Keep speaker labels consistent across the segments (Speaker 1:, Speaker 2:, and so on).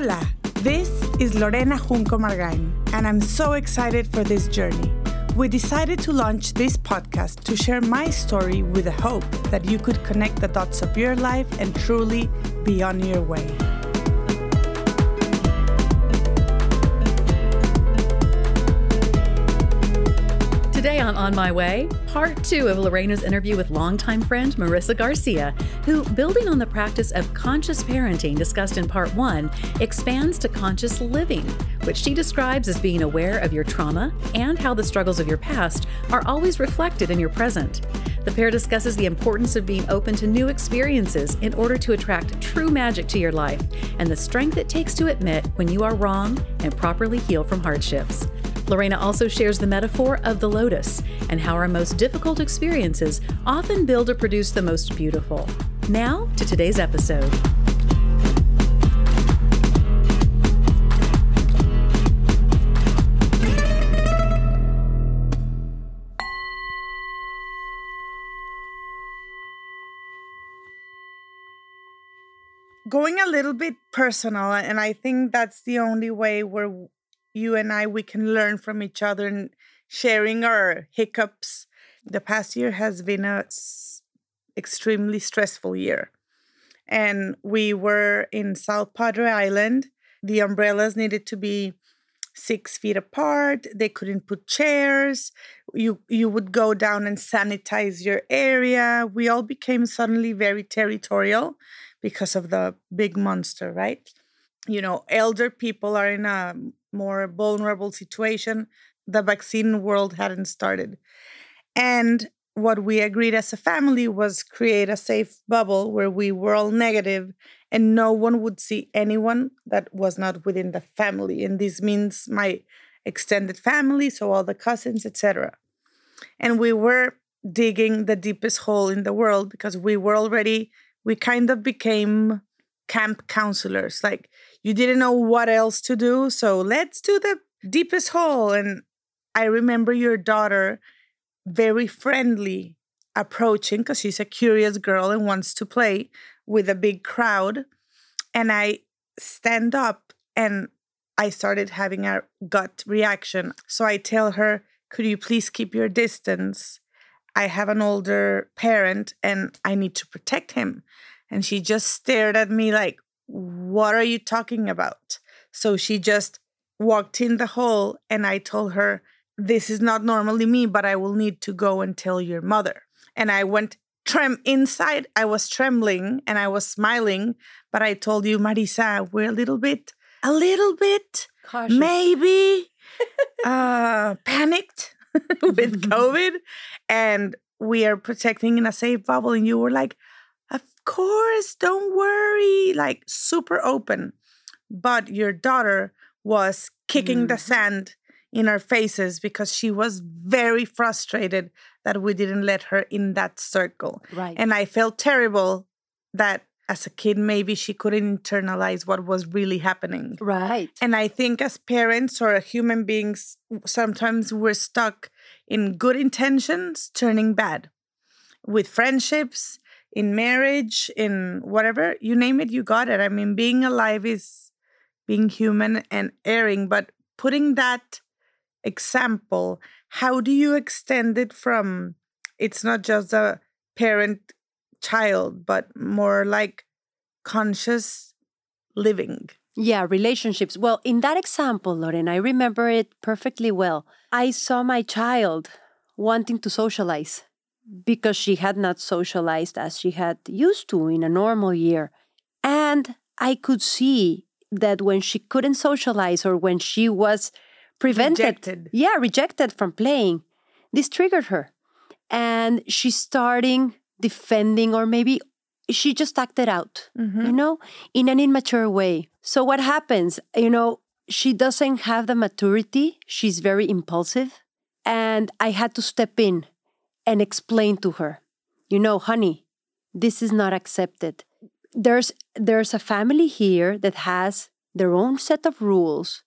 Speaker 1: Hola, this is Lorena Junco Margain, and I'm so excited for this journey. We decided to launch this podcast to share my story with the hope that you could connect the dots of your life and truly be on your way.
Speaker 2: On On My Way, part two of Lorena's interview with longtime friend Marissa Garcia, who, building on the practice of conscious parenting discussed in part one, expands to conscious living, which she describes as being aware of your trauma and how the struggles of your past are always reflected in your present. The pair discusses the importance of being open to new experiences in order to attract true magic to your life and the strength it takes to admit when you are wrong and properly heal from hardships. Lorena also shares the metaphor of the lotus and how our most difficult experiences often build or produce the most beautiful. Now to today's episode.
Speaker 1: Going a little bit personal, and I think that's the only way where you and I we can learn from each other and sharing our hiccups. The past year has been a s- extremely stressful year. And we were in South Padre Island. The umbrellas needed to be six feet apart. They couldn't put chairs. You you would go down and sanitize your area. We all became suddenly very territorial because of the big monster, right? You know, elder people are in a more vulnerable situation. The vaccine world hadn't started. And what we agreed as a family was create a safe bubble where we were all negative and no one would see anyone that was not within the family. And this means my extended family, so all the cousins, etc. And we were digging the deepest hole in the world because we were already, we kind of became camp counselors. Like you didn't know what else to do, so let's do the deepest hole. And I remember your daughter very friendly approaching because she's a curious girl and wants to play with a big crowd. And I stand up and I started having a gut reaction. So I tell her, Could you please keep your distance? I have an older parent and I need to protect him. And she just stared at me like, What are you talking about? So she just walked in the hall and I told her, This is not normally me, but I will need to go and tell your mother. And I went trem inside. I was trembling and I was smiling, but I told you, Marisa, we're a little bit, a little bit,
Speaker 2: Cautious.
Speaker 1: maybe uh panicked with COVID and we are protecting in a safe bubble. And you were like, course, don't worry, like super open. But your daughter was kicking the
Speaker 2: Mm.
Speaker 1: sand in our faces because she was very frustrated that we didn't let her in that circle.
Speaker 3: Right.
Speaker 1: And I felt terrible that as a kid, maybe she couldn't internalize what was really happening.
Speaker 3: right.
Speaker 1: And I think as parents or human beings, sometimes we're stuck in good intentions turning bad with friendships, in marriage, in whatever, you name it, you got it. I mean, being alive is being human and erring, but putting that example, how do you extend it from it's not just a parent child, but more like conscious living?
Speaker 3: Yeah, relationships. Well, in that example, Lauren, I remember it perfectly well. I saw my child wanting to socialize because she had not socialized as she had used to in a normal year. And I could see that when she couldn't socialize or when she was prevented,
Speaker 1: Rejected.
Speaker 3: yeah, rejected from playing, this triggered her. And she's starting defending, or maybe she just acted out, mm-hmm. you know, in an immature way. So what happens? You know, she doesn't have the maturity. She's very impulsive. And I had to step in and explain to her, you know, honey, this is not accepted. There's there's a family here that has their own set of rules.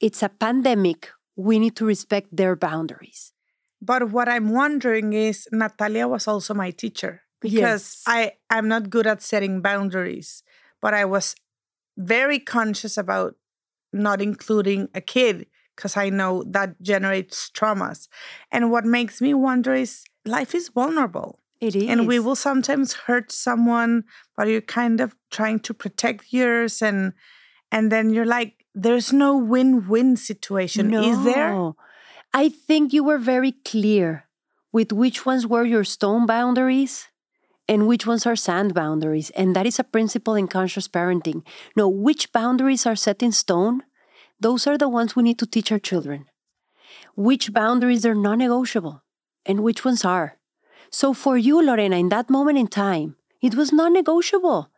Speaker 3: It's a pandemic. We need to respect their boundaries.
Speaker 1: But what I'm wondering is Natalia was also my teacher because
Speaker 3: Yes.
Speaker 1: I I'm not good at setting boundaries, but I was very conscious about not including a kid because I know that generates traumas. And what makes me wonder is life is vulnerable.
Speaker 3: It is.
Speaker 1: And we will sometimes hurt someone, but you're kind of trying to protect yours and and then you're like, there's no win-win situation.
Speaker 3: no.
Speaker 1: Is there?
Speaker 3: I think you were very clear with which ones were your stone boundaries and which ones are sand boundaries. And that is a principle in conscious parenting. No, which boundaries are set in stone? Those are the ones we need to teach our children. Which boundaries are non negotiable and which ones are. So for you, Lorena, in that moment in time, it was non negotiable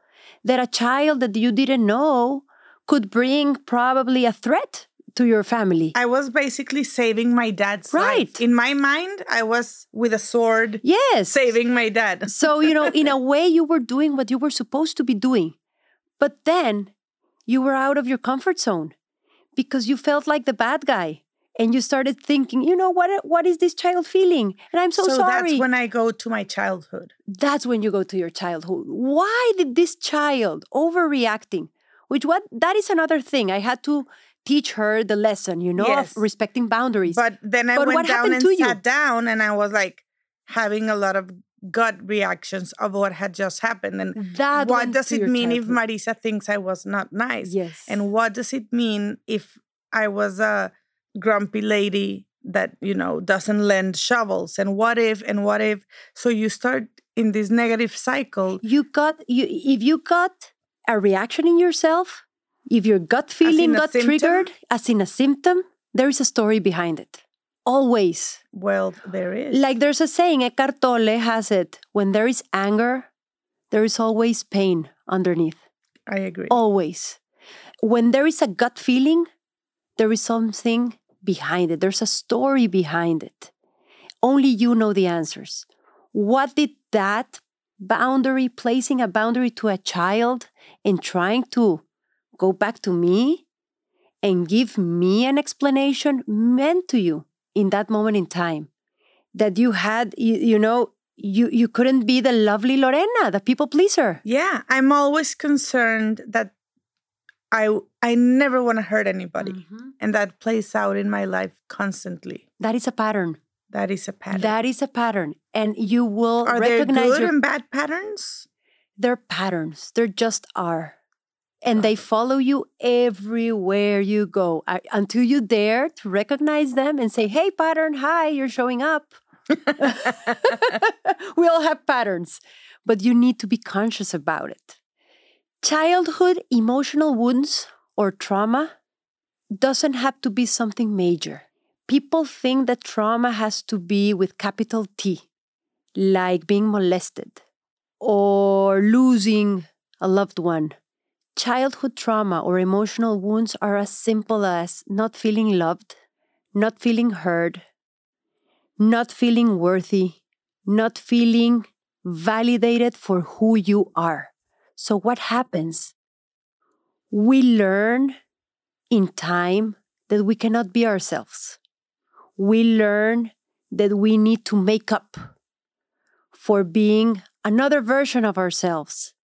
Speaker 3: that a child that you didn't know could bring probably a threat to your family.
Speaker 1: I was basically saving my dad's
Speaker 3: Right.
Speaker 1: life. In my mind, I was with a sword
Speaker 3: Yes.
Speaker 1: saving my dad.
Speaker 3: So, you know, in a way, you were doing what you were supposed to be doing. But then you were out of your comfort zone because you felt like the bad guy. And you started thinking, you know, what, what is this child feeling? And I'm so,
Speaker 1: so
Speaker 3: sorry.
Speaker 1: that's when I go to my childhood.
Speaker 3: That's when you go to your childhood. Why did this child overreacting? Which what that is another thing. I had to teach her the lesson, you know,
Speaker 1: Yes.
Speaker 3: of respecting boundaries.
Speaker 1: But then I
Speaker 3: But
Speaker 1: went down and
Speaker 3: to you?
Speaker 1: sat down and I was like having a lot of gut reactions of what had just happened. And
Speaker 3: that
Speaker 1: what does it mean if
Speaker 3: childhood.
Speaker 1: Marisa thinks I was not nice?
Speaker 3: Yes.
Speaker 1: And what does it mean if I was a grumpy lady that, you know, doesn't lend shovels? And what if, and what if? So you start in this negative cycle.
Speaker 3: you got you if you got a reaction in yourself if your gut feeling got
Speaker 1: symptom?
Speaker 3: triggered as in a symptom there is a story behind it always
Speaker 1: Well, there is.
Speaker 3: like there's a saying Eckhart Tolle has it when there is anger there is always pain underneath
Speaker 1: I agree.
Speaker 3: always when there is a gut feeling there is something behind it. There's a story behind it. Only you know the answers. What did that boundary placing a boundary to a child and trying to go back to me and give me an explanation meant to you in that moment in time? That you had you, you know you you couldn't be the lovely lorena the people pleaser.
Speaker 1: Yeah, I'm always concerned that I I never want to hurt anybody,
Speaker 3: Mhm.
Speaker 1: and that plays out in my life constantly.
Speaker 3: that is a pattern
Speaker 1: That is a pattern.
Speaker 3: That is a pattern. And you will
Speaker 1: Are there
Speaker 3: recognize
Speaker 1: good
Speaker 3: your,
Speaker 1: and bad patterns?
Speaker 3: they're patterns. They just are. And they follow you everywhere you go I- until you dare to recognize them and say, hey, pattern, hi, you're showing up. we all have patterns, but you need to be conscious about it. Childhood emotional wounds or trauma doesn't have to be something major. People think that trauma has to be with capital T, like being molested or losing a loved one. Childhood trauma or emotional wounds are as simple as not feeling loved, not feeling heard, not feeling worthy, not feeling validated for who you are. So, what happens? We learn in time that we cannot be ourselves. We learn that we need to make up for being another version of ourselves.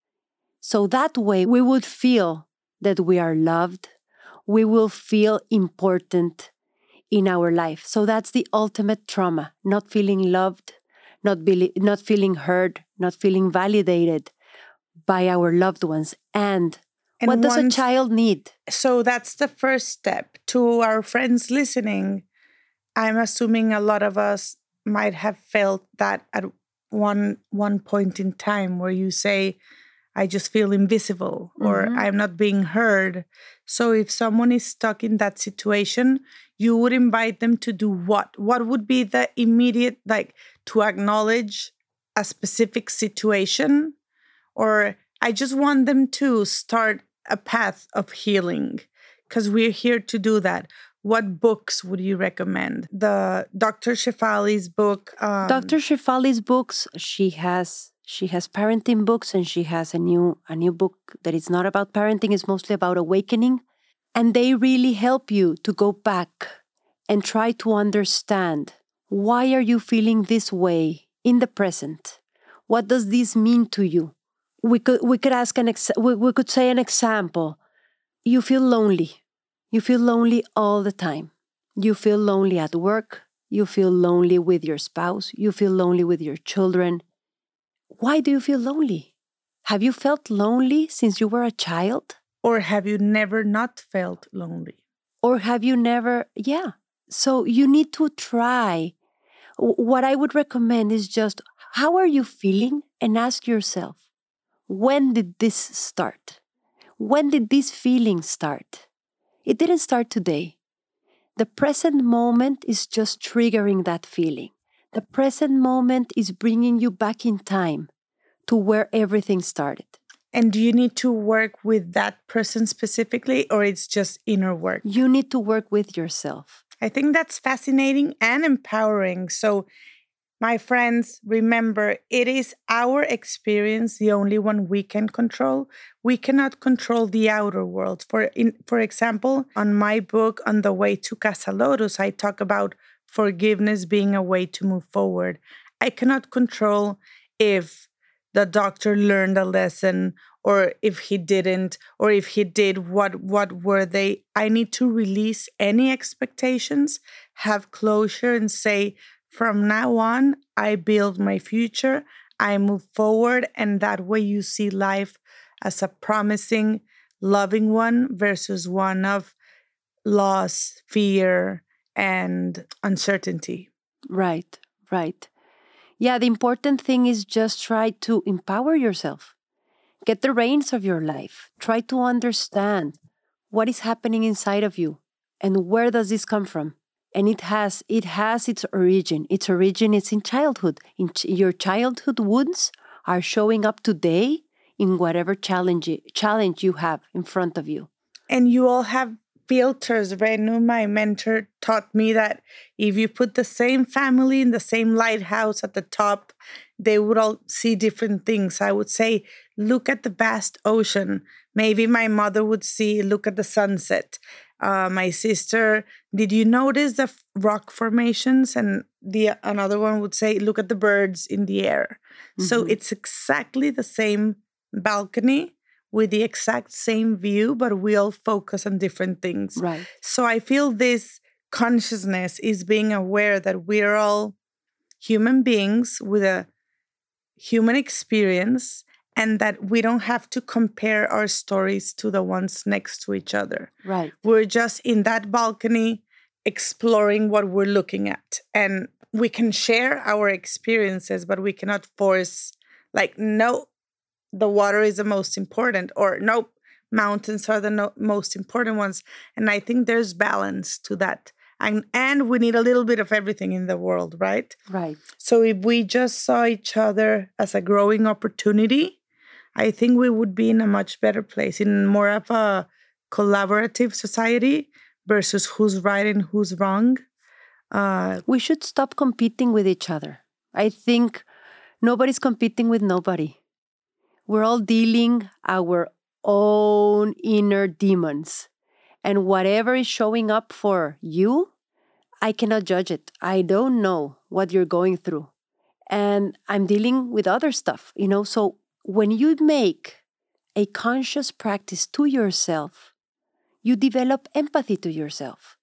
Speaker 3: So that way we would feel that we are loved, we will feel important in our life. So that's the ultimate trauma not feeling loved, not, be, not feeling heard, not feeling validated by our loved ones. And,
Speaker 1: And
Speaker 3: what does a child need?
Speaker 1: So that's the first step. To our friends listening, I'm assuming a lot of us might have felt that at one one point in time where you say, I just feel invisible or
Speaker 3: Mhm.
Speaker 1: I'm not being heard. So if someone is stuck in that situation, you would invite them to do what? What would be the immediate like to acknowledge a specific situation or I just want them to start a path of healing because we're here to do that. What books would you recommend? The Dr. Shefali's book. Um,
Speaker 3: Dr. Shefali's books, she has she has parenting books and she has a new a new book that is not about parenting, it's mostly about awakening. And they really help you to go back and try to understand why are you feeling this way in the present? What does this mean to you? We could we could ask an ex- we, we could say an example. you feel lonely. You feel lonely all the time. You feel lonely at work. You feel lonely with your spouse. You feel lonely with your children. Why do you feel lonely? Have you felt lonely since you were a child?
Speaker 1: Or have you never not felt lonely?
Speaker 3: Or have you never, yeah. So you need to try. What I would recommend is just how are you feeling and ask yourself, when did this start? When did this feeling start? It didn't start today. The present moment is just triggering that feeling. The present moment is bringing you back in time to where everything started.
Speaker 1: And do you need to work with that person specifically, or it's just inner work?
Speaker 3: You need to work with yourself.
Speaker 1: I think that's fascinating and empowering. So, my friends, remember it is our experience the only one we can control. We cannot control the outer world. For in, for example, on my book on the way to Casa Lotus, I talk about forgiveness being a way to move forward. I cannot control if the doctor learned a lesson or if he didn't or if he did what what were they i need to release any expectations have closure and say from now on, I build my future, I move forward, and that way you see life as a promising, loving one versus one of loss, fear, and uncertainty.
Speaker 3: Right, right. Yeah, the important thing is just try to empower yourself. Get the reins of your life. Try to understand what is happening inside of you and where does this come from? And it has it has its origin. Its origin is in childhood. In ch- your childhood wounds are showing up today in whatever challenge challenge you have in front of you.
Speaker 1: And you all have filters. Renu, my mentor taught me that if you put the same family in the same lighthouse at the top they would all see different things. I would say look at the vast ocean. Maybe my mother would see look at the sunset uh, my sister, did you notice the rock formations? And the another one would say, look at the birds in the air. Mm-hmm. So it's exactly the same balcony with the exact same view, but we all focus on different things.
Speaker 3: Right.
Speaker 1: So I feel this consciousness is being aware that we're all human beings with a human experience and that we don't have to compare our stories to the ones next to each other.
Speaker 3: Right.
Speaker 1: We're just in that balcony exploring what we're looking at. And we can share our experiences, but we cannot force, like, no, the water is the most important, or nope, mountains are the no- most important ones. And I think there's balance to that. And, and we need a little bit of everything in the world, right?
Speaker 3: Right.
Speaker 1: So if we just saw each other as a growing opportunity, I think we would be in a much better place, in more of a collaborative society versus who's right and who's wrong.
Speaker 3: Uh, we should stop competing with each other. I think nobody's competing with nobody. We're all dealing our own inner demons. And whatever is showing up for you, I cannot judge it. I don't know what you're going through. And I'm dealing with other stuff, you know. So when you make a conscious practice to yourself, you develop empathy to yourself.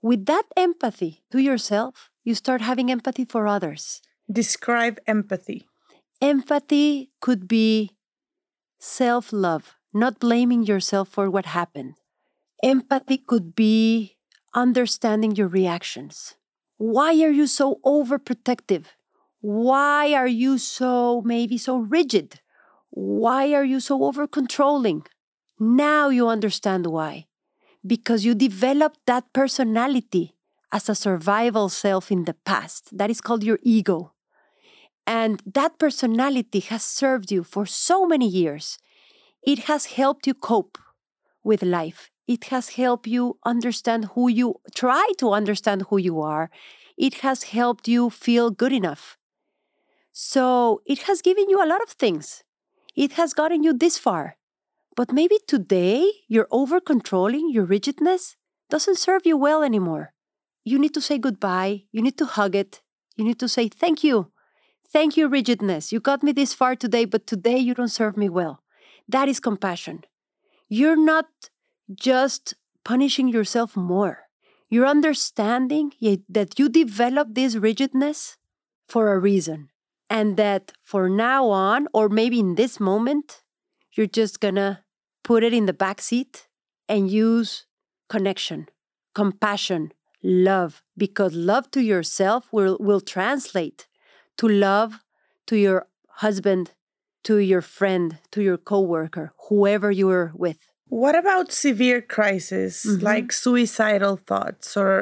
Speaker 3: With that empathy to yourself, you start having empathy for others.
Speaker 1: Describe empathy.
Speaker 3: Empathy could be self love, not blaming yourself for what happened. Empathy could be understanding your reactions. Why are you so overprotective? Why are you so, maybe so rigid? Why are you so over controlling? Now you understand why. Because you developed that personality as a survival self in the past. That is called your ego. And that personality has served you for so many years. It has helped you cope with life. It has helped you understand who you try to understand who you are. It has helped you feel good enough. So it has given you a lot of things it has gotten you this far. But maybe today you're over controlling your rigidness doesn't serve you well anymore. You need to say goodbye. You need to hug it. You need to say thank you. Thank you, rigidness. You got me this far today, but today you don't serve me well. That is compassion. You're not just punishing yourself more. You're understanding that you develop this rigidness for a reason. And that for now on, or maybe in this moment, you're just gonna put it in the back seat and use connection, compassion, love, because love to yourself will, will translate to love to your husband, to your friend, to your coworker, whoever you're with.
Speaker 1: What about severe crisis
Speaker 3: Mhm.
Speaker 1: like suicidal thoughts or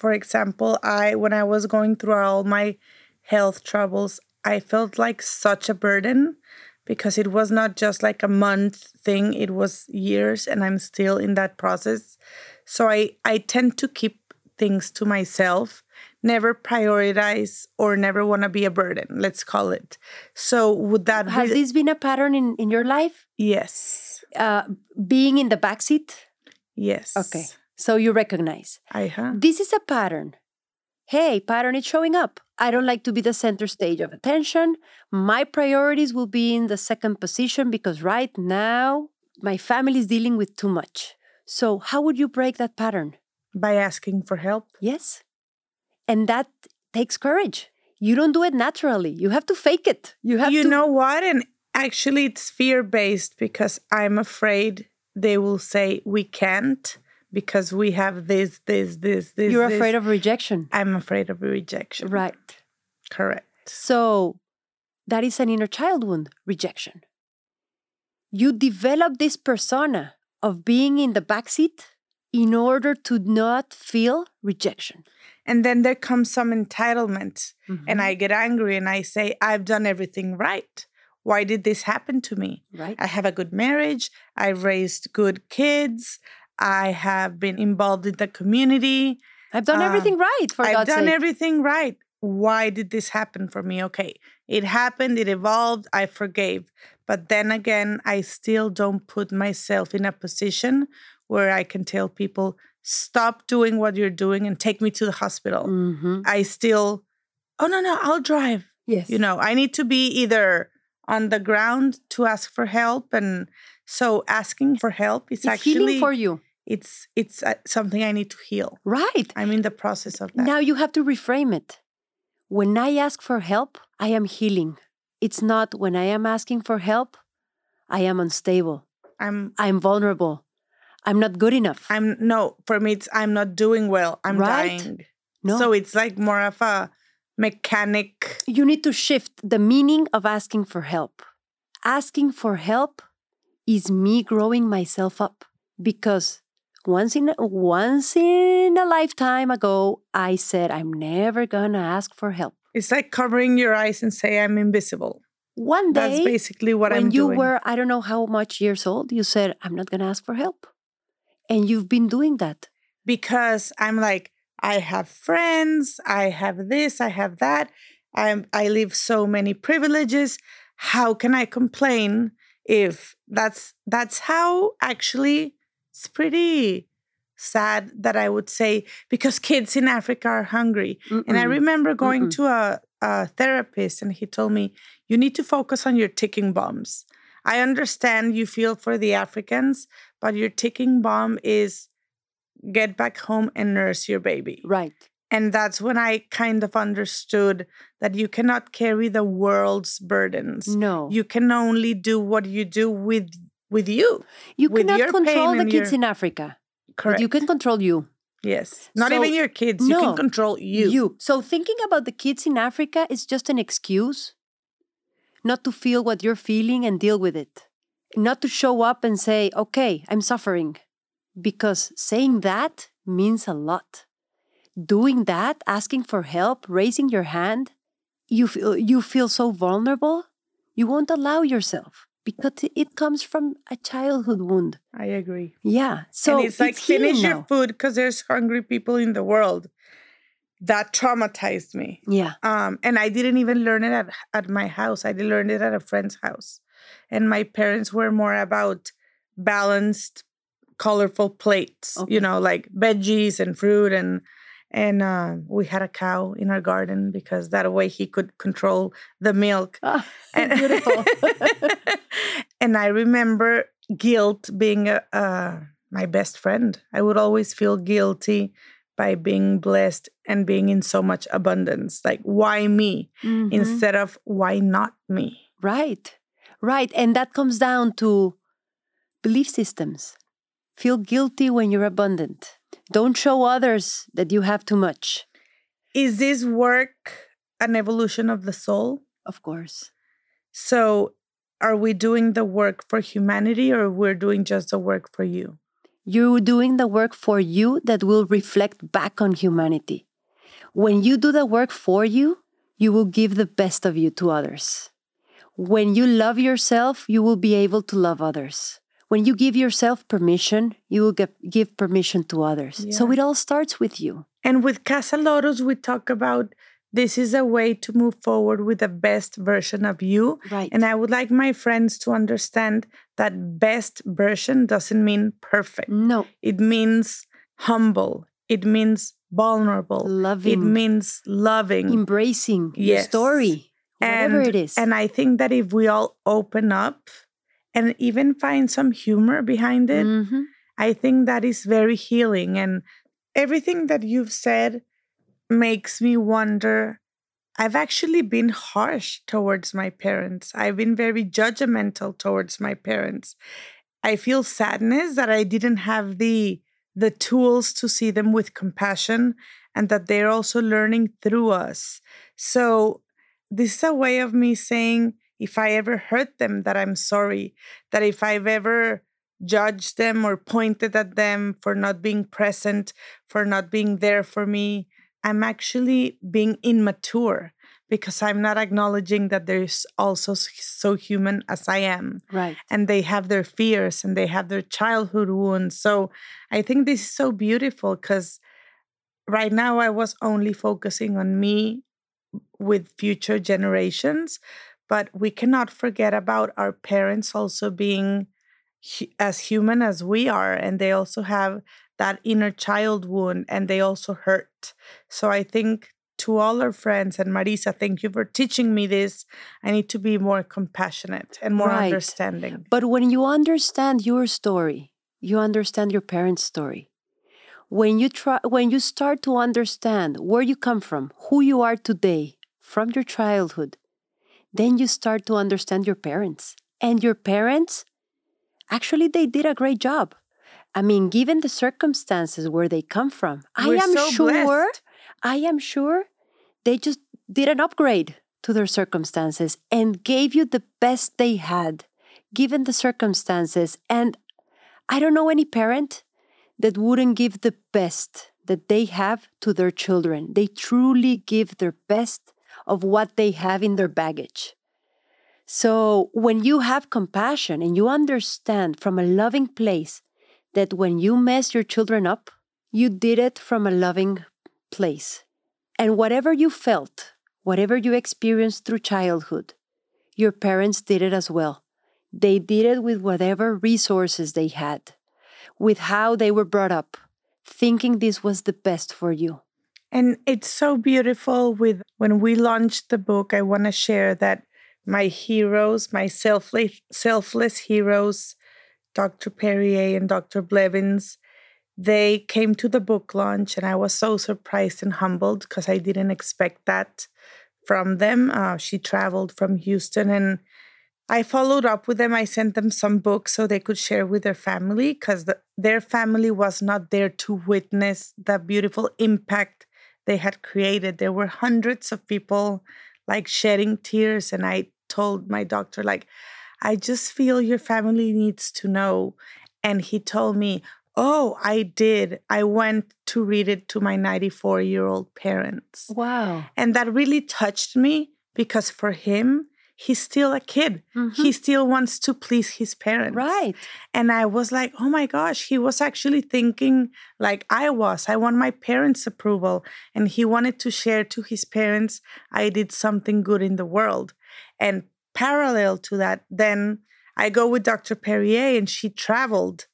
Speaker 1: for example, I when I was going through all my health troubles, I felt like such a burden because it was not just like a month thing, it was years and I'm still in that process. So I I tend to keep things to myself, never prioritize or never want to be a burden, let's call it. So would that
Speaker 3: Has
Speaker 1: be
Speaker 3: this been a pattern in, in your life?
Speaker 1: Yes.
Speaker 3: Uh, being in the backseat?
Speaker 1: Yes.
Speaker 3: Okay. So you recognize
Speaker 1: I huh?
Speaker 3: this is a pattern. Hey, pattern is showing up. I don't like to be the center stage of attention. My priorities will be in the second position because right now my family is dealing with too much. So, how would you break that pattern?
Speaker 1: By asking for help.
Speaker 3: Yes. And that takes courage. You don't do it naturally. You have to fake it. You have
Speaker 1: you
Speaker 3: to
Speaker 1: know what? And actually, it's fear based because I'm afraid they will say we can't because we have this, this, this, this.
Speaker 3: You're
Speaker 1: this.
Speaker 3: afraid of rejection.
Speaker 1: I'm afraid of rejection.
Speaker 3: Right.
Speaker 1: Correct.
Speaker 3: So that is an inner child wound rejection. You develop this persona of being in the backseat in order to not feel rejection.
Speaker 1: And then there comes some entitlement,
Speaker 3: Mm-hmm.
Speaker 1: and I get angry and I say, I've done everything right. Why did this happen to me?
Speaker 3: right?
Speaker 1: I have a good marriage. I raised good kids. I have been involved in the community.
Speaker 3: I've done
Speaker 1: uh,
Speaker 3: everything right for
Speaker 1: I've
Speaker 3: God's
Speaker 1: done
Speaker 3: sake.
Speaker 1: everything right. Why did this happen for me? Okay, it happened, it evolved, I forgave. But then again, I still don't put myself in a position where I can tell people, stop doing what you're doing and take me to the hospital.
Speaker 3: Mhm.
Speaker 1: I still, oh, no, no, I'll drive.
Speaker 3: Yes.
Speaker 1: You know, I need to be either on the ground to ask for help. And so asking for help is
Speaker 3: it's
Speaker 1: actually,
Speaker 3: healing for you.
Speaker 1: it's, it's uh, something I need to heal.
Speaker 3: Right.
Speaker 1: I'm in the process of that.
Speaker 3: Now you have to reframe it. When I ask for help, I am healing. It's not when I am asking for help, I am unstable.
Speaker 1: I'm
Speaker 3: I'm vulnerable. I'm not good enough.
Speaker 1: I'm no, for me it's I'm not doing well. I'm
Speaker 3: Right.
Speaker 1: dying.
Speaker 3: no.
Speaker 1: So it's like more of a mechanic.
Speaker 3: you need to shift the meaning of asking for help. Asking for help is me growing myself up because once in once in a lifetime ago I said I'm never going to ask for help.
Speaker 1: It's like covering your eyes and say I'm invisible.
Speaker 3: One day
Speaker 1: That's basically what
Speaker 3: when
Speaker 1: I'm
Speaker 3: you
Speaker 1: doing.
Speaker 3: were I don't know how much years old you said I'm not going to ask for help. And you've been doing that.
Speaker 1: because I'm like, I have friends, I have this, I have that. I'm I live so many privileges. How can I complain if that's that's how actually it's pretty sad that I would say because kids in Africa are hungry. And I remember going
Speaker 3: Mm-mm.
Speaker 1: to a, a therapist, and he told me, You need to focus on your ticking bombs. I understand you feel for the Africans, but your ticking bomb is get back home and nurse your baby.
Speaker 3: right.
Speaker 1: And that's when I kind of understood that you cannot carry the world's burdens.
Speaker 3: No.
Speaker 1: You can only do what you do with with you.
Speaker 3: you
Speaker 1: with
Speaker 3: cannot control the kids
Speaker 1: your-
Speaker 3: in Africa. But
Speaker 1: Correct.
Speaker 3: you can control you.
Speaker 1: yes. Not
Speaker 3: So-
Speaker 1: even your kids. You
Speaker 3: No.
Speaker 1: can control you.
Speaker 3: You. So thinking about the kids in Africa is just an excuse not to feel what you're feeling and deal with it. Not to show up and say, okay, I'm suffering. Because saying that means a lot. Doing that, asking for help, raising your hand, you feel, you feel so vulnerable, you won't allow yourself because it comes from a childhood wound.
Speaker 1: I agree.
Speaker 3: Yeah. So
Speaker 1: and it's like
Speaker 3: healing
Speaker 1: finish your
Speaker 3: now.
Speaker 1: food because there's hungry people in the world. That traumatized me.
Speaker 3: Yeah.
Speaker 1: Um, and I didn't even learn it at, at my house. I learned it at a friend's house. And my parents were more about balanced, colorful plates,
Speaker 3: Okay.
Speaker 1: you know, like veggies and fruit and and uh, we had a cow in our garden because that way he could control the milk.
Speaker 3: Ah,
Speaker 1: And-
Speaker 3: beautiful.
Speaker 1: and I remember guilt being a, a my best friend. I would always feel guilty by being blessed and being in so much abundance. Like, why me
Speaker 3: Mhm.
Speaker 1: instead of why not me?
Speaker 3: Right, right. And that comes down to belief systems. Feel guilty when you're abundant. Don't show others that you have too much.
Speaker 1: Is this work an evolution of the soul?
Speaker 3: Of course.
Speaker 1: So, are we doing the work for humanity or we're doing just the work for you?
Speaker 3: You're doing the work for you that will reflect back on humanity. When you do the work for you, you will give the best of you to others. When you love yourself, you will be able to love others. When you give yourself permission, you will get, give permission to others. So it all starts with you.
Speaker 1: And with Casa Lotus, we talk about this is a way to move forward with the best version of you.
Speaker 3: Right.
Speaker 1: And I would like my friends to understand that best version doesn't mean perfect.
Speaker 3: no,
Speaker 1: It means humble. It means vulnerable.
Speaker 3: Loving.
Speaker 1: It means loving.
Speaker 3: embracing your
Speaker 1: Yes.
Speaker 3: story, whatever
Speaker 1: and,
Speaker 3: it is.
Speaker 1: And I think that if we all open up and even find some humor behind it,
Speaker 3: Mhm.
Speaker 1: I think that is very healing. And everything that you've said makes me wonder. I've actually been harsh towards my parents. I've been very judgmental towards my parents. I feel sadness that I didn't have the the tools to see them with compassion and that they're also learning through us. So this is a way of me saying if I ever hurt them that I'm sorry, that if I've ever judged them or pointed at them for not being present, for not being there for me, I'm actually being immature because I'm not acknowledging that there's also so human as I am.
Speaker 3: right.
Speaker 1: And they have their fears and they have their childhood wounds. So I think this is so beautiful because right now I was only focusing on me with future generations, but we cannot forget about our parents also being as human as we are. And they also have that inner child wound and they also hurt. So I think to all our friends and Marisa, thank you for teaching me this. I need to be more compassionate and more
Speaker 3: Right.
Speaker 1: understanding.
Speaker 3: But when you understand your story, you understand your parents' story. When you try when you start to understand where you come from, who you are today from your childhood, then you start to understand your parents. And your parents actually they did a great job. I mean, given the circumstances where they come from,
Speaker 1: We're
Speaker 3: I am
Speaker 1: so
Speaker 3: sure
Speaker 1: blessed.
Speaker 3: I am sure they just did an upgrade to their circumstances and gave you the best they had, given the circumstances. And I don't know any parent that wouldn't give the best that they have to their children. They truly give their best of what they have in their baggage. So when you have compassion and you understand from a loving place that when you mess your children up, you did it from a loving place. And whatever you felt, whatever you experienced through childhood, your parents did it as well. They did it with whatever resources they had, with how they were brought up, thinking this was the best for you.
Speaker 1: And it's so beautiful with when we launched the book, I want to share that my heroes, my selfless selfless heroes, Dr. Perrier and Dr. Blevins, they came to the book launch and I was so surprised and humbled because I didn't expect that from them. Uh, she traveled from Houston and I followed up with them. I sent them some books so they could share with their family because the, their family was not there to witness the beautiful impact they had created. There were hundreds of people like shedding tears. And I told my doctor, like, I just feel your family needs to know. And he told me, Oh, I did. I went to read it to my 94 year old parents.
Speaker 3: Wow.
Speaker 1: And that really touched me because for him, he's still a kid.
Speaker 3: Mhm.
Speaker 1: He still wants to please his parents.
Speaker 3: Right.
Speaker 1: And I was like, oh my gosh, he was actually thinking like I was. I want my parents' approval. And he wanted to share to his parents, I did something good in the world. And parallel to that, then I go with Dr. Perrier and she traveled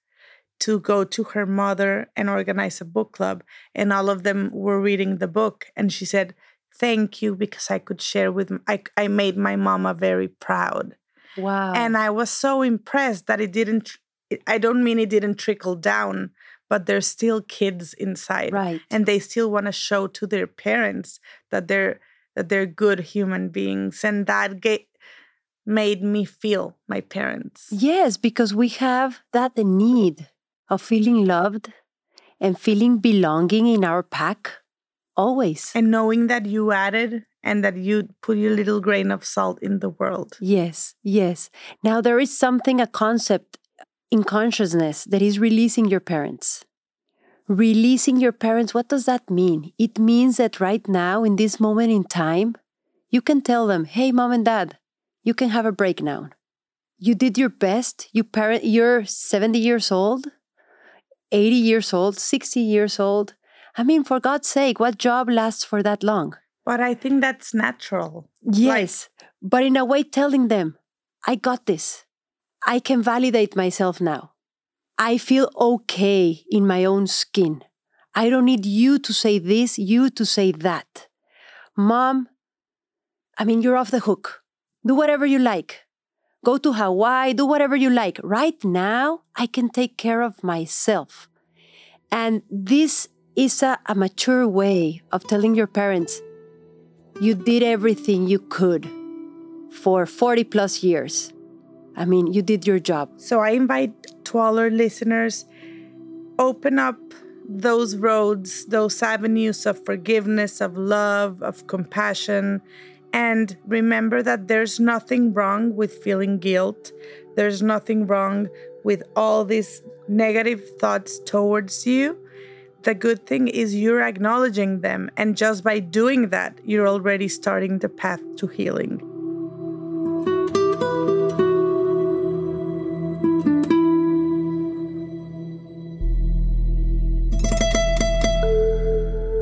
Speaker 1: to go to her mother and organize a book club. And all of them were reading the book. And she said, Thank you because I could share with, I, I made my mama very proud.
Speaker 3: Wow.
Speaker 1: And I was so impressed that it didn't I don't mean it didn't trickle down, but they're still kids inside.
Speaker 3: Right.
Speaker 1: And they still want to show to their parents that they're that they're good human beings. And that made me feel my parents.
Speaker 3: Yes, because we have that the need of feeling loved and feeling belonging in our pack always.
Speaker 1: And knowing that you added and that you put your little grain of salt in the world.
Speaker 3: Yes, yes. Now there is something, a concept in consciousness that is releasing your parents. Releasing your parents, what does that mean? It means that right now, in this moment in time, you can tell them, hey, mom and dad, you can have a break now. You did your best. You parent, you're 70 years old, 80 years old, 60 years old. I mean, for God's sake, what job lasts for that long?
Speaker 1: But I think that's natural.
Speaker 3: Yes, like, but in a way, telling them, I got this. I can validate myself now. I feel okay in my own skin. I don't need you to say this, you to say that. Mom, I mean, you're off the hook. Do whatever you like. Go to Hawaii, do whatever you like. Right now, I can take care of myself. And this is a, a mature way of telling your parents, you did everything you could for 40 plus years. I mean, you did your job.
Speaker 1: So I invite to all our listeners open up those roads, those avenues of forgiveness, of love, of compassion, and remember that there's nothing wrong with feeling guilt. There's nothing wrong with all these negative thoughts towards you. The good thing is you're acknowledging them, and just by doing that, you're already starting the path to healing.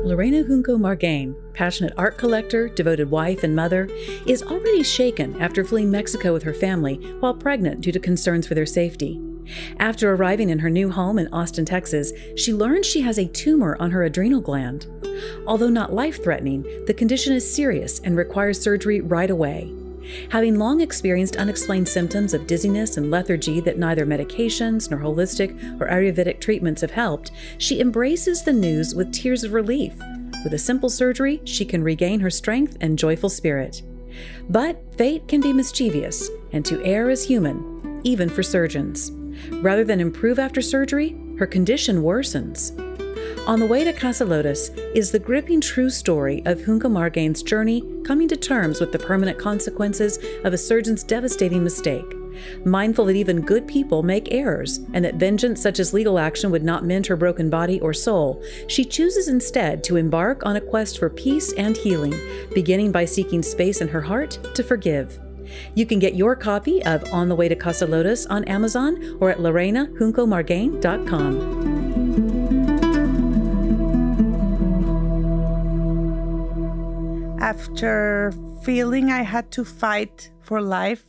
Speaker 2: Lorena Junco Margain, passionate art collector, devoted wife, and mother, is already shaken after fleeing Mexico with her family while pregnant due to concerns for their safety. After arriving in her new home in Austin, Texas, she learns she has a tumor on her adrenal gland. Although not life threatening, the condition is serious and requires surgery right away. Having long experienced unexplained symptoms of dizziness and lethargy that neither medications nor holistic or Ayurvedic treatments have helped, she embraces the news with tears of relief. With a simple surgery, she can regain her strength and joyful spirit. But fate can be mischievous, and to err is human, even for surgeons. Rather than improve after surgery, her condition worsens. On the Way to Casa Lotus is the gripping true story of Junco Margain's journey coming to terms with the permanent consequences of a surgeon's devastating mistake. Mindful that even good people make errors and that vengeance such as legal action would not mend her broken body or soul, she chooses instead to embark on a quest for peace and healing, beginning by seeking space in her heart to forgive. You can get your copy of On the Way to Casa Lotus on Amazon or at lorenajuncomargain.com.
Speaker 1: after feeling I had to fight for life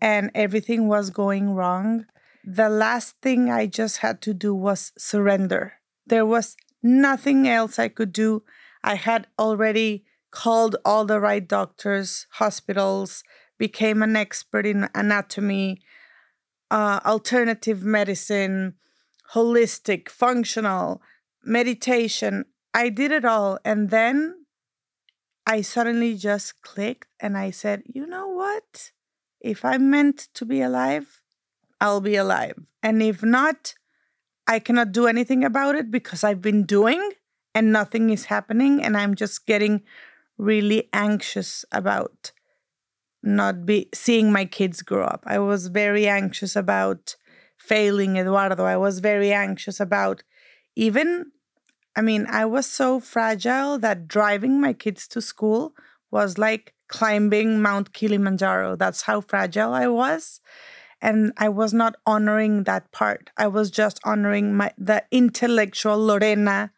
Speaker 1: and everything was going wrong, the last thing I just had to do was surrender. There was nothing else I could do. I had already called all the right doctors, hospitals, became an expert in anatomy, uh, alternative medicine, holistic, functional, meditation. I did it all. And then I suddenly just clicked and I said, you know what? If I'm meant to be alive, I'll be alive. And if not, I cannot do anything about it because I've been doing and nothing is happening. And I'm just getting really anxious about not be seeing my kids grow up. I was very anxious about failing Eduardo. I was very anxious about even I mean, I was so fragile that driving my kids to school was like climbing Mount Kilimanjaro. That's how fragile I was. And I was not honoring that part. I was just honoring my the intellectual Lorena.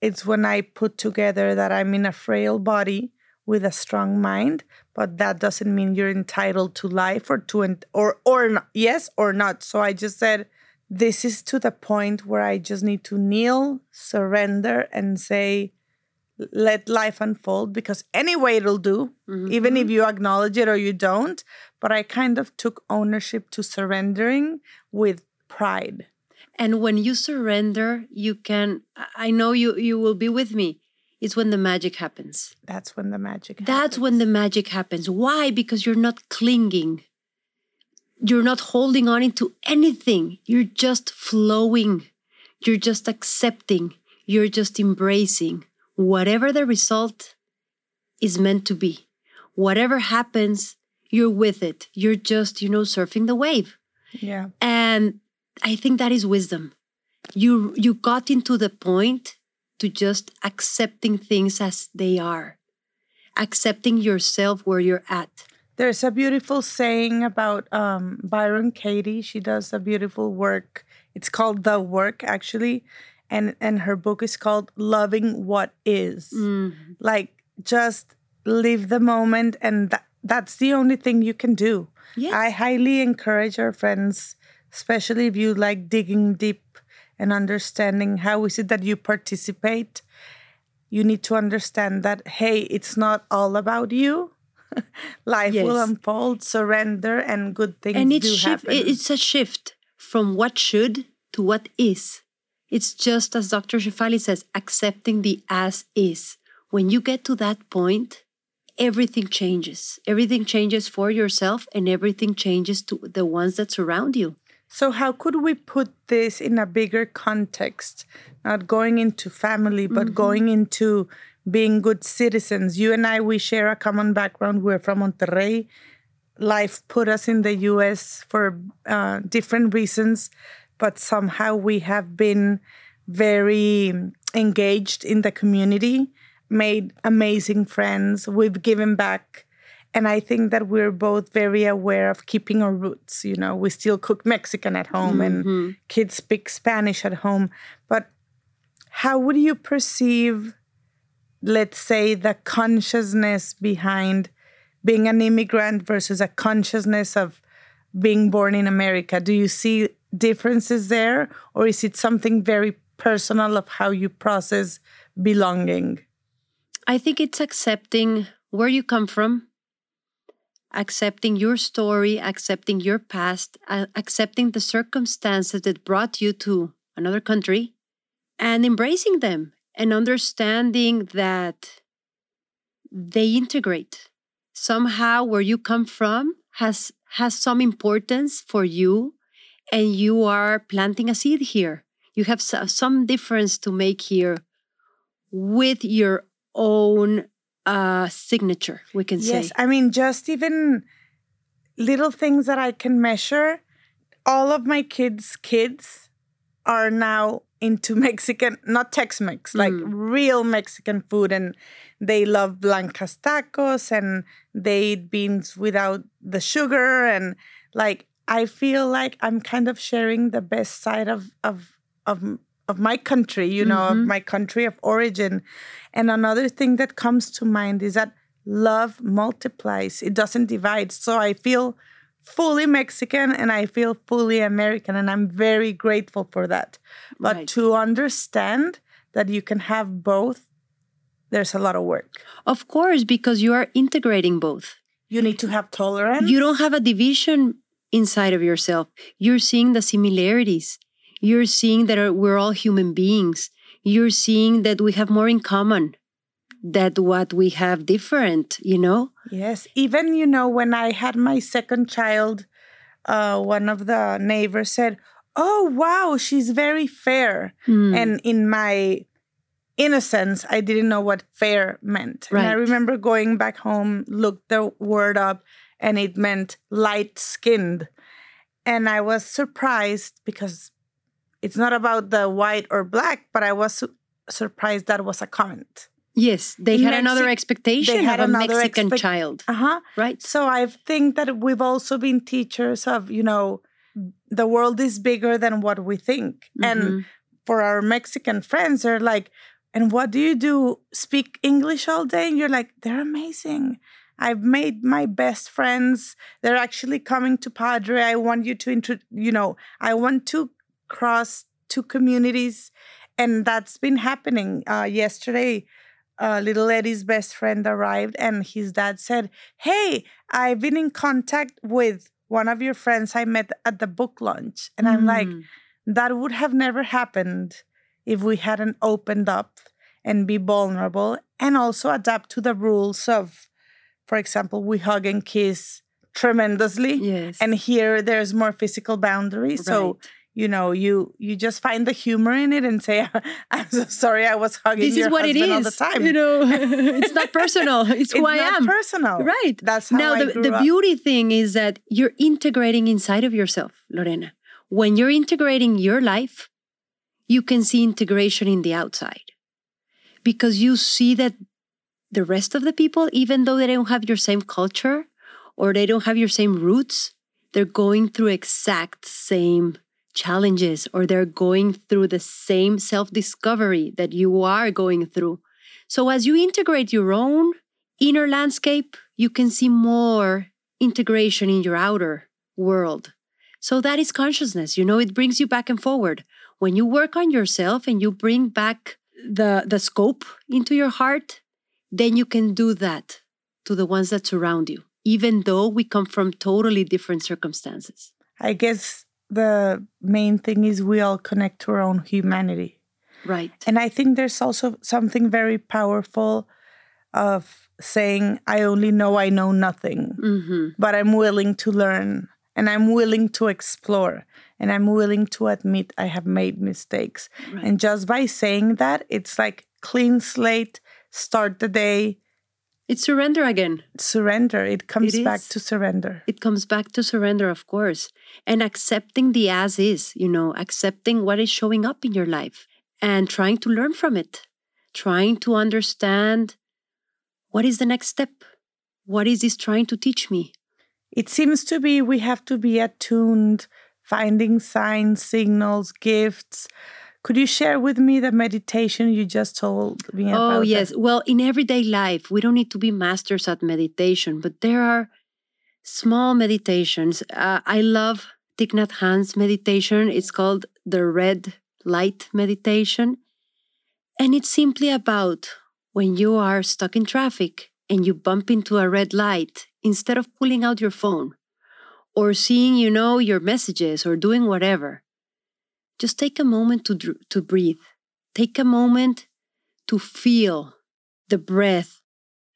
Speaker 1: It's when I put together that I'm in a frail body with a strong mind, but that doesn't mean you're entitled to life or to or or not, yes or not. So I just said, this is to the point where I just need to kneel, surrender, and say, let life unfold because anyway it'll do, mm-hmm. even if you acknowledge it or you don't. But I kind of took ownership to surrendering with pride.
Speaker 3: And when you surrender, you can I know you you will be with me. It's when the magic happens.
Speaker 1: That's when the magic
Speaker 3: That's when the magic happens. Why? Because you're not clinging. You're not holding on into anything. You're just flowing. You're just accepting. You're just embracing. Whatever the result is meant to be. Whatever happens, you're with it. You're just, you know, surfing the wave.
Speaker 1: Yeah.
Speaker 3: And I think that is wisdom. You you got into the point to just accepting things as they are. Accepting yourself where you're at.
Speaker 1: There's a beautiful saying about um, Byron Katie. She does a beautiful work. It's called The Work, actually. And, and her book is called Loving What Is.
Speaker 3: Mm.
Speaker 1: Like, just live the moment. And that, that's the only thing you can do.
Speaker 3: Yes.
Speaker 1: I highly encourage our friends, especially if you like digging deep and understanding how is it that you participate. You need to understand that, hey, it's not all about you. Life will unfold, surrender, and good things
Speaker 3: and
Speaker 1: do
Speaker 3: it's shift,
Speaker 1: happen.
Speaker 3: it- it's a shift from what should to what is. It's just as Dr. Shefali says, accepting the as is. When you get to that point, everything changes. Everything changes for yourself and everything changes to the ones that surround you.
Speaker 1: So, how could we put this in a bigger context? Not going into family, but going into being good citizens. You and I, we share a common background. We're from Monterrey. Life put us in the US for uh, different reasons, but somehow we have been very engaged in the community, made amazing friends. We've given back. And I think that we're both very aware of keeping our roots. You know, we still cook Mexican at home and mm-hmm. kids speak Spanish at home. But how would you perceive, let's say, the consciousness behind being an immigrant versus a consciousness of being born in America? Do you see differences there? Or is it something very personal of how you process belonging?
Speaker 3: I think it's accepting where you come from, accepting your story, accepting your past, uh, accepting the circumstances that brought you to another country, and embracing them and understanding that they integrate. Somehow, where you come from has has some importance for you, and you are planting a seed here. You have some difference to make here with your own uh, signature, we can
Speaker 1: Yes,
Speaker 3: say.
Speaker 1: I mean, just even little things that I can measure. All of my kids' kids are now into Mexican, not Tex Mex, like real Mexican food. And they love Blancas tacos and they eat beans without the sugar. And like, I feel like I'm kind of sharing the best side of, of, of, of my country, you know, of mm-hmm. my country of origin. And another thing that comes to mind is that love multiplies, it doesn't divide. So I feel fully Mexican and I feel fully American, and I'm very grateful for that. But
Speaker 3: Right.
Speaker 1: to understand that you can have both, there's a lot of work.
Speaker 3: Of course, because you are integrating both.
Speaker 1: You need to have tolerance.
Speaker 3: You don't have a division inside of yourself. You're seeing the similarities. You're seeing that we're all human beings. You're seeing that we have more in common that what we have different, you know?
Speaker 1: Yes, even you know when I had my second child, uh, one of the neighbors said, "Oh wow, she's very fair,"
Speaker 3: Hmm.
Speaker 1: and in my innocence, I didn't know what fair meant. And I remember going back home, looked the word up, and it meant light skinned, and I was surprised because it's not about the white or black, but I was su- surprised that was a comment.
Speaker 3: Yes, they
Speaker 1: In
Speaker 3: had another expectation
Speaker 1: they had
Speaker 3: of a Mexican
Speaker 1: expect-
Speaker 3: child,
Speaker 1: Uh huh.
Speaker 3: right?
Speaker 1: So I think that we've also been teachers of, you know, the world is bigger than what we think. And
Speaker 3: Mhm.
Speaker 1: for our Mexican friends, they're like, and what do you do? Speak English all day? And you're like, they're amazing. I've made my best friends. They're actually coming to Padre. I want you to, intro- you know, I want to cross two communities. And that's been happening. Uh, yesterday, uh, little Eddie's best friend arrived, and his dad said, Hey, I've been in contact with one of your friends I met at the book launch. And I'm like,
Speaker 3: Mm.
Speaker 1: that would have never happened if we hadn't opened up and be vulnerable and also adapt to the rules of, for example, we hug and kiss tremendously.
Speaker 3: Yes.
Speaker 1: And here there's more physical boundaries. So,
Speaker 3: Right.
Speaker 1: You know, you you just find the humor in it and say, I'm so sorry I was hugging
Speaker 3: this
Speaker 1: your
Speaker 3: is what it is.
Speaker 1: all the time.
Speaker 3: You know, it's not personal. It's who
Speaker 1: it's
Speaker 3: I
Speaker 1: not
Speaker 3: am.
Speaker 1: personal.
Speaker 3: Right.
Speaker 1: That's how
Speaker 3: now
Speaker 1: I
Speaker 3: the, the
Speaker 1: up.
Speaker 3: beauty thing is that you're integrating inside of yourself, Lorena. When you're integrating your life, you can see integration in the outside because you see that the rest of the people, even though they don't have your same culture or they don't have your same roots, they're going through exact same challenges or they're going through the same self discovery that you are going through. So as you integrate your own inner landscape, you can see more integration in your outer world. So that is consciousness. You know, it brings you back and forward. When you work on yourself and you bring back the, the scope into your heart, then you can do that to the ones that surround you, even though we come from totally different circumstances.
Speaker 1: I guess the main thing is we all connect to our own humanity.
Speaker 3: Right.
Speaker 1: And I think there's also something very powerful of saying, I only know I know nothing,
Speaker 3: hmm
Speaker 1: but I'm willing to learn and I'm willing to explore and I'm willing to admit I have made mistakes.
Speaker 3: Right.
Speaker 1: And just by saying that, it's like clean slate, start the day,
Speaker 3: It's surrender again.
Speaker 1: surrender. It comes
Speaker 3: It
Speaker 1: back to surrender.
Speaker 3: It comes back to surrender, of course, and accepting the as is, you know, accepting what is showing up in your life and trying to learn from it, trying to understand what is the next step? What is this trying to teach me?
Speaker 1: It seems to be we have to be attuned, finding signs, signals, gifts. Could you share with me the meditation you just told me about?
Speaker 3: Oh,
Speaker 1: that?
Speaker 3: yes. Well, in everyday life, we don't need to be masters at meditation, but there are small meditations. Uh, I love Thich Nhat Hanh's meditation. It's called the red light meditation. And it's simply about when you are stuck in traffic and you bump into a red light, instead of pulling out your phone or seeing, you know, your messages or doing whatever, just take a moment to, to breathe. Take a moment to feel the breath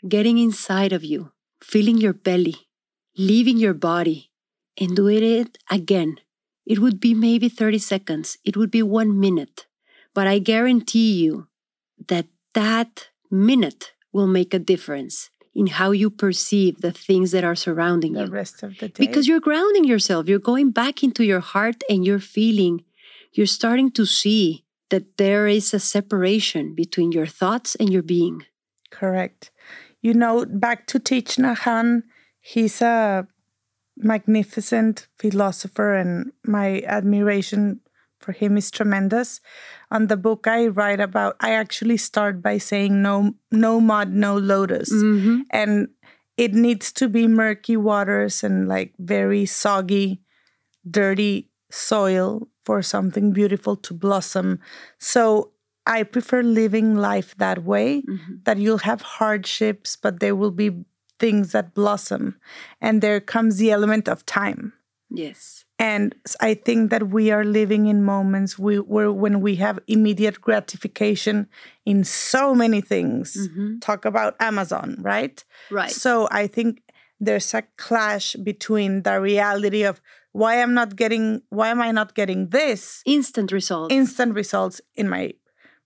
Speaker 3: getting inside of you, feeling your belly, leaving your body, and doing it again. It would be maybe 30 seconds, it would be one minute. But I guarantee you that that minute will make a difference in how you perceive the things that are surrounding
Speaker 1: The
Speaker 3: you.
Speaker 1: The rest of the day.
Speaker 3: Because you're grounding yourself, you're going back into your heart and you're feeling, you're starting to see that there is a separation between your thoughts and your being.
Speaker 1: Correct. You know, back to Thich Nhat he's a magnificent philosopher, and my admiration for him is tremendous. On the book I write about, I actually start by saying no, no mud, no lotus, mm-hmm. and it needs to be murky waters and like very soggy, dirty soil for something beautiful to blossom. So I prefer living life that way, mm-hmm. that you'll have hardships, but there will be things that blossom. And there comes the element of time.
Speaker 3: Yes.
Speaker 1: And I think that we are living in moments we, where when we have immediate gratification in so many things. Mm-hmm. Talk about Amazon, right?
Speaker 3: Right.
Speaker 1: So I think there's a clash between the reality of why I'm not getting, why am I not getting this
Speaker 3: Instant results.
Speaker 1: instant results in my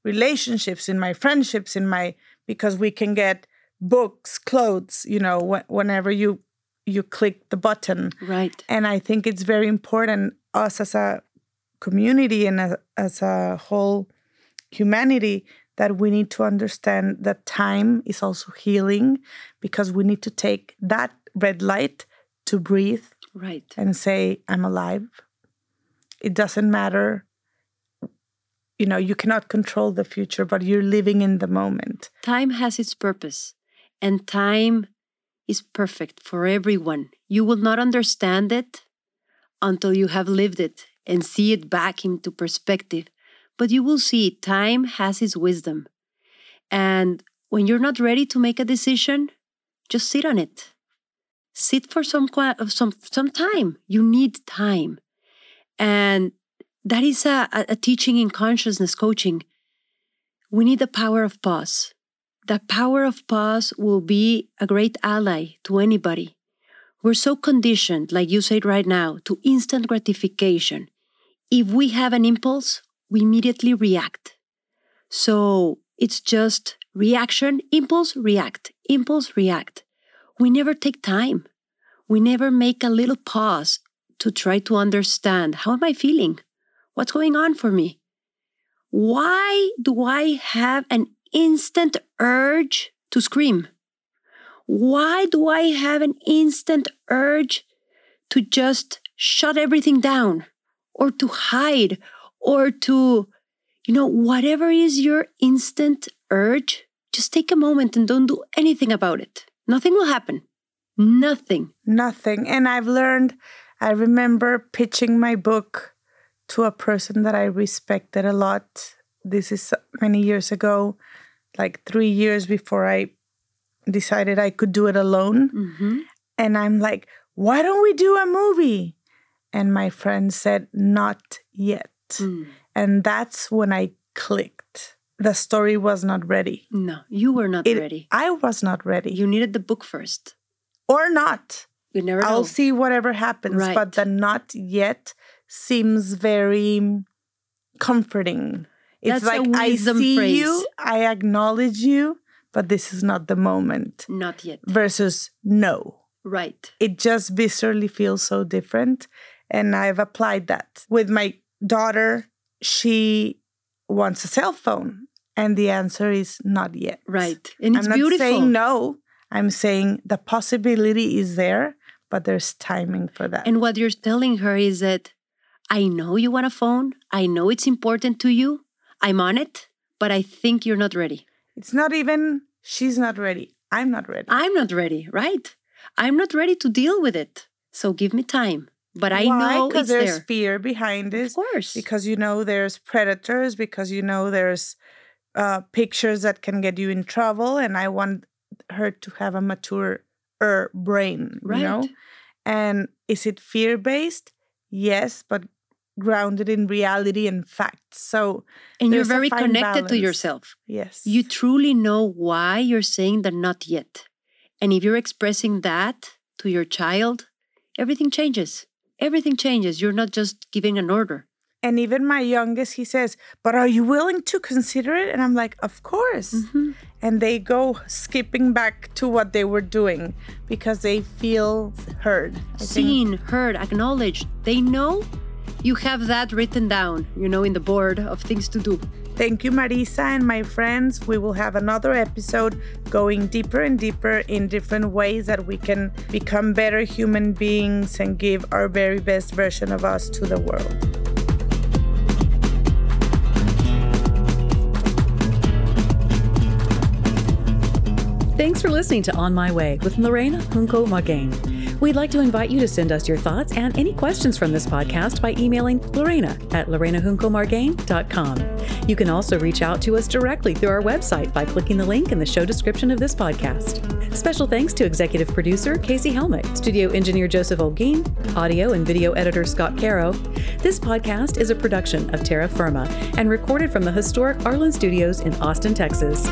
Speaker 1: relationships, in my friendships, in my because we can get books, clothes, you know, wh- whenever you you click the button.
Speaker 3: right.
Speaker 1: And I think it's very important us as a community and a, as a whole humanity that we need to understand that time is also healing because we need to take that red light to breathe
Speaker 3: Right.
Speaker 1: and say, I'm alive. It doesn't matter. You know, you cannot control the future, but you're living in the moment.
Speaker 3: Time has its purpose, and time is perfect for everyone. You will not understand it until you have lived it and see it back into perspective. But you will see time has its wisdom. And when you're not ready to make a decision, just sit on it. Sit for some uh, some some time. You need time, and that is a, a teaching in consciousness coaching. We need the power of pause. The power of pause will be a great ally to anybody. We're so conditioned, like you said right now, to instant gratification. If we have an impulse, we immediately react. So it's just reaction, impulse, react, impulse, react. We never take time. We never make a little pause to try to understand how am I feeling? What's going on for me? Why do I have an instant urge to scream? Why do I have an instant urge to just shut everything down or to hide or to, you know, whatever is your instant urge, just take a moment and don't do anything about it. Nothing will happen. Nothing.
Speaker 1: Nothing. And I've learned, I remember pitching my book to a person that I respected a lot. This is many years ago, like three years before I decided I could do it alone. Mm-hmm. And I'm like, why don't we do a movie? And my friend said, not yet. Mm. And that's when I clicked. The story was not ready.
Speaker 3: No, you were not it, ready.
Speaker 1: I was not ready.
Speaker 3: You needed the book first.
Speaker 1: Or not.
Speaker 3: You never.
Speaker 1: I'll see whatever happens. Right. But the not yet seems very comforting. It's That's like I see phrase. you, I acknowledge you, but this is not the moment.
Speaker 3: Not yet.
Speaker 1: Versus no.
Speaker 3: Right.
Speaker 1: It just viscerally feels so different. And I've applied that with my daughter. She wants a cell phone. And the answer is not yet.
Speaker 3: Right. And it's
Speaker 1: I'm not
Speaker 3: beautiful.
Speaker 1: saying no. I'm saying the possibility is there, but there's timing for that.
Speaker 3: And what you're telling her is that I know you want a phone. I know it's important to you. I'm on it, but I think you're not ready.
Speaker 1: It's not even she's not ready. I'm not ready.
Speaker 3: I'm not ready, right? I'm not ready to deal with it. So give me time. But I
Speaker 1: Why?
Speaker 3: know
Speaker 1: because
Speaker 3: there's
Speaker 1: there. fear behind it.
Speaker 3: Of course.
Speaker 1: Because you know there's predators, because you know there's uh, pictures that can get you in trouble. And I want her to have a mature er, brain, right. you know? And is it fear based? Yes, but grounded in reality and facts. So
Speaker 3: and you're very connected balance. to yourself.
Speaker 1: Yes.
Speaker 3: You truly know why you're saying that not yet. And if you're expressing that to your child, everything changes. Everything changes. You're not just giving an order.
Speaker 1: And even my youngest, he says, But are you willing to consider it? And I'm like, Of course. Mm-hmm. And they go skipping back to what they were doing because they feel heard.
Speaker 3: I Seen, think. heard, acknowledged. They know you have that written down, you know, in the board of things to do.
Speaker 1: Thank you, Marisa and my friends. We will have another episode going deeper and deeper in different ways that we can become better human beings and give our very best version of us to the world.
Speaker 2: Thanks for listening to On My Way with Lorena Junco Margain. We'd like to invite you to send us your thoughts and any questions from this podcast by emailing Lorena at lorenajuncomargain.com. You can also reach out to us directly through our website by clicking the link in the show description of this podcast. Special thanks to executive producer Casey Helmick, studio engineer Joseph Olguin, audio and video editor Scott Caro. This podcast is a production of Terra Firma and recorded from the historic Arlyn Studios in Austin, Texas.